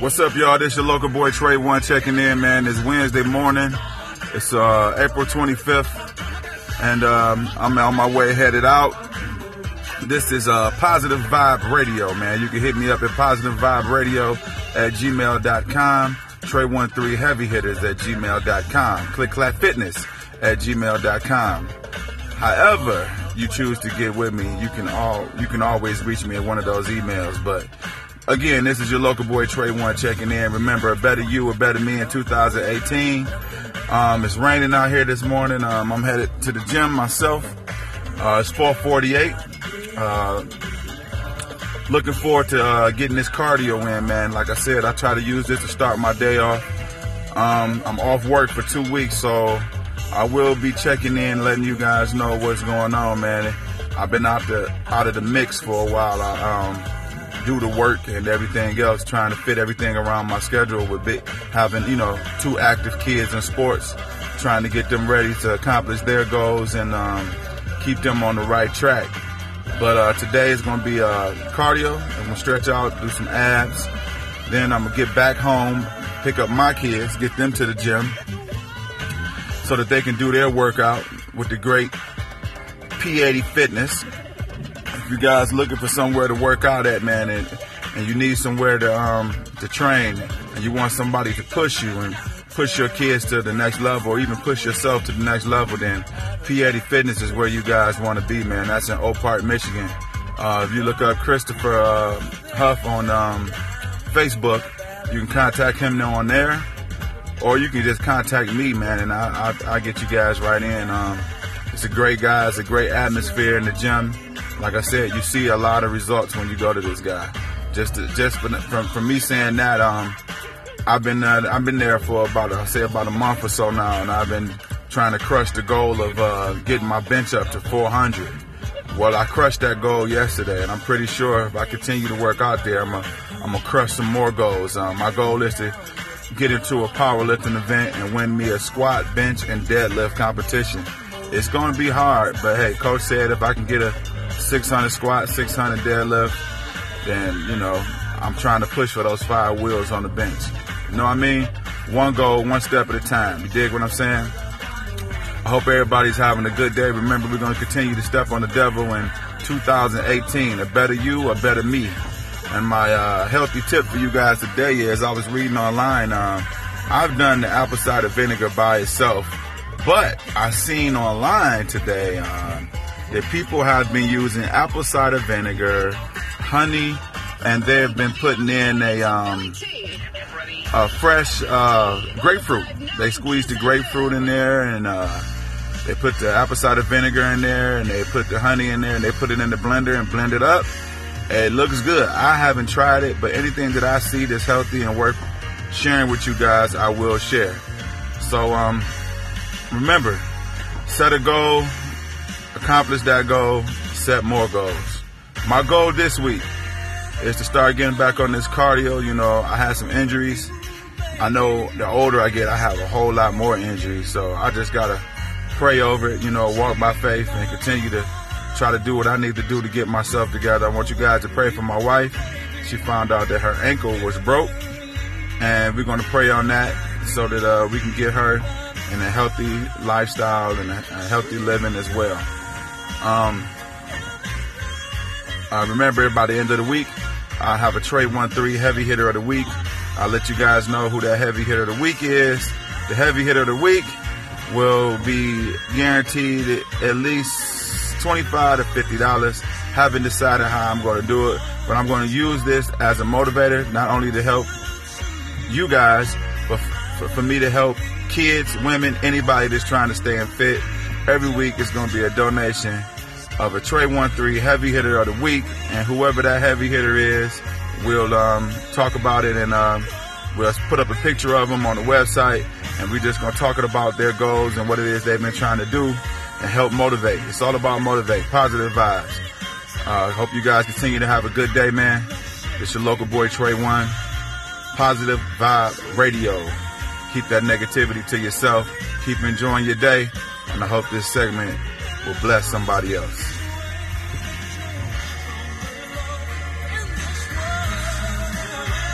What's up, y'all? This your local boy Trey One checking in, man. It's Wednesday morning. It's uh, April 25th, and um, I'm on my way headed out. This is uh, Positive Vibe Radio, man. You can hit me up at Positive at gmail.com. Trey13 Heavy Hitters at gmail.com. Click Clap Fitness at gmail.com. However, you choose to get with me, you can all you can always reach me at one of those emails. But again, this is your local boy Trey One checking in. Remember, a better you, a better me in 2018. Um, it's raining out here this morning. Um, I'm headed to the gym myself. Uh, it's 448. Uh, looking forward to uh, getting this cardio in, man. Like I said, I try to use this to start my day off. Um, I'm off work for two weeks, so I will be checking in, letting you guys know what's going on, man. I've been out the out of the mix for a while. I um, do the work and everything else, trying to fit everything around my schedule with having you know two active kids in sports, trying to get them ready to accomplish their goals and um, keep them on the right track. But uh, today is going to be uh, cardio. I'm going to stretch out, do some abs. Then I'm going to get back home, pick up my kids, get them to the gym, so that they can do their workout with the great P80 Fitness. You guys looking for somewhere to work out at, man, and, and you need somewhere to um, to train, and you want somebody to push you and push your kids to the next level, or even push yourself to the next level, then P80 Fitness is where you guys want to be, man. That's in Oak Park, Michigan. Uh, if you look up Christopher uh, Huff on um, Facebook, you can contact him on there or you can just contact me, man, and I I, I get you guys right in. Um, it's a great guy. It's a great atmosphere in the gym. Like I said, you see a lot of results when you go to this guy. Just to, just from, from from me saying that, um, I've been uh, I've been there for about I say about a month or so now, and I've been trying to crush the goal of uh, getting my bench up to 400. Well, I crushed that goal yesterday, and I'm pretty sure if I continue to work out there, I'm gonna I'm gonna crush some more goals. Um, my goal is to get into a powerlifting event and win me a squat, bench, and deadlift competition. It's to be hard, but hey, coach said if I can get a 600 squat, 600 deadlift, then, you know, I'm trying to push for those five wheels on the bench. You know what I mean? One goal, one step at a time. You dig what I'm saying? I hope everybody's having a good day. Remember, we're going to continue to step on the devil in 2018. A better you, a better me. And my uh, healthy tip for you guys today is I was reading online. Um, I've done the apple cider vinegar by itself, but I seen online today um, that people have been using apple cider vinegar, honey, and they've been putting in a um, a fresh uh, grapefruit. They squeeze the grapefruit in there and uh, they put the apple cider vinegar in there and they put the honey in there and they put it in the blender and blend it up. It looks good. I haven't tried it, but anything that I see that's healthy and worth sharing with you guys, I will share. So um, remember, set a goal, accomplish that goal, set more goals. My goal this week is to start getting back on this cardio. You know, I had some injuries. I know the older I get, I have a whole lot more injuries. So I just gotta pray over it, you know, walk by faith and continue to try to do what I need to do to get myself together. I want you guys to pray for my wife. She found out that her ankle was broke, and we're going to pray on that so that uh, we can get her in a healthy lifestyle and a healthy living as well. Um, uh, remember, by the end of the week, I have a Trey One Three Heavy Hitter of the Week. I'll let you guys know who that Heavy Hitter of the Week is. The Heavy Hitter of the Week will be guaranteed at least 25 to 50 dollars. Haven't decided how I'm going to do it, but I'm going to use this as a motivator, not only to help you guys, but for me to help kids, women, anybody that's trying to stay in fit. Every week is going to be a donation of a Trey One Three Heavy Hitter of the Week, and whoever that heavy hitter is, we'll um, talk about it and um, we'll put up a picture of them on the website, and we're just going to talk about their goals and what it is they've been trying to do and help motivate. It's all about motivate, positive vibes. Uh, hope you guys continue to have a good day, man. It's your local boy Trey One. Positive Vibe Radio. Keep that negativity to yourself. Keep enjoying your day. And I hope this segment will bless somebody else.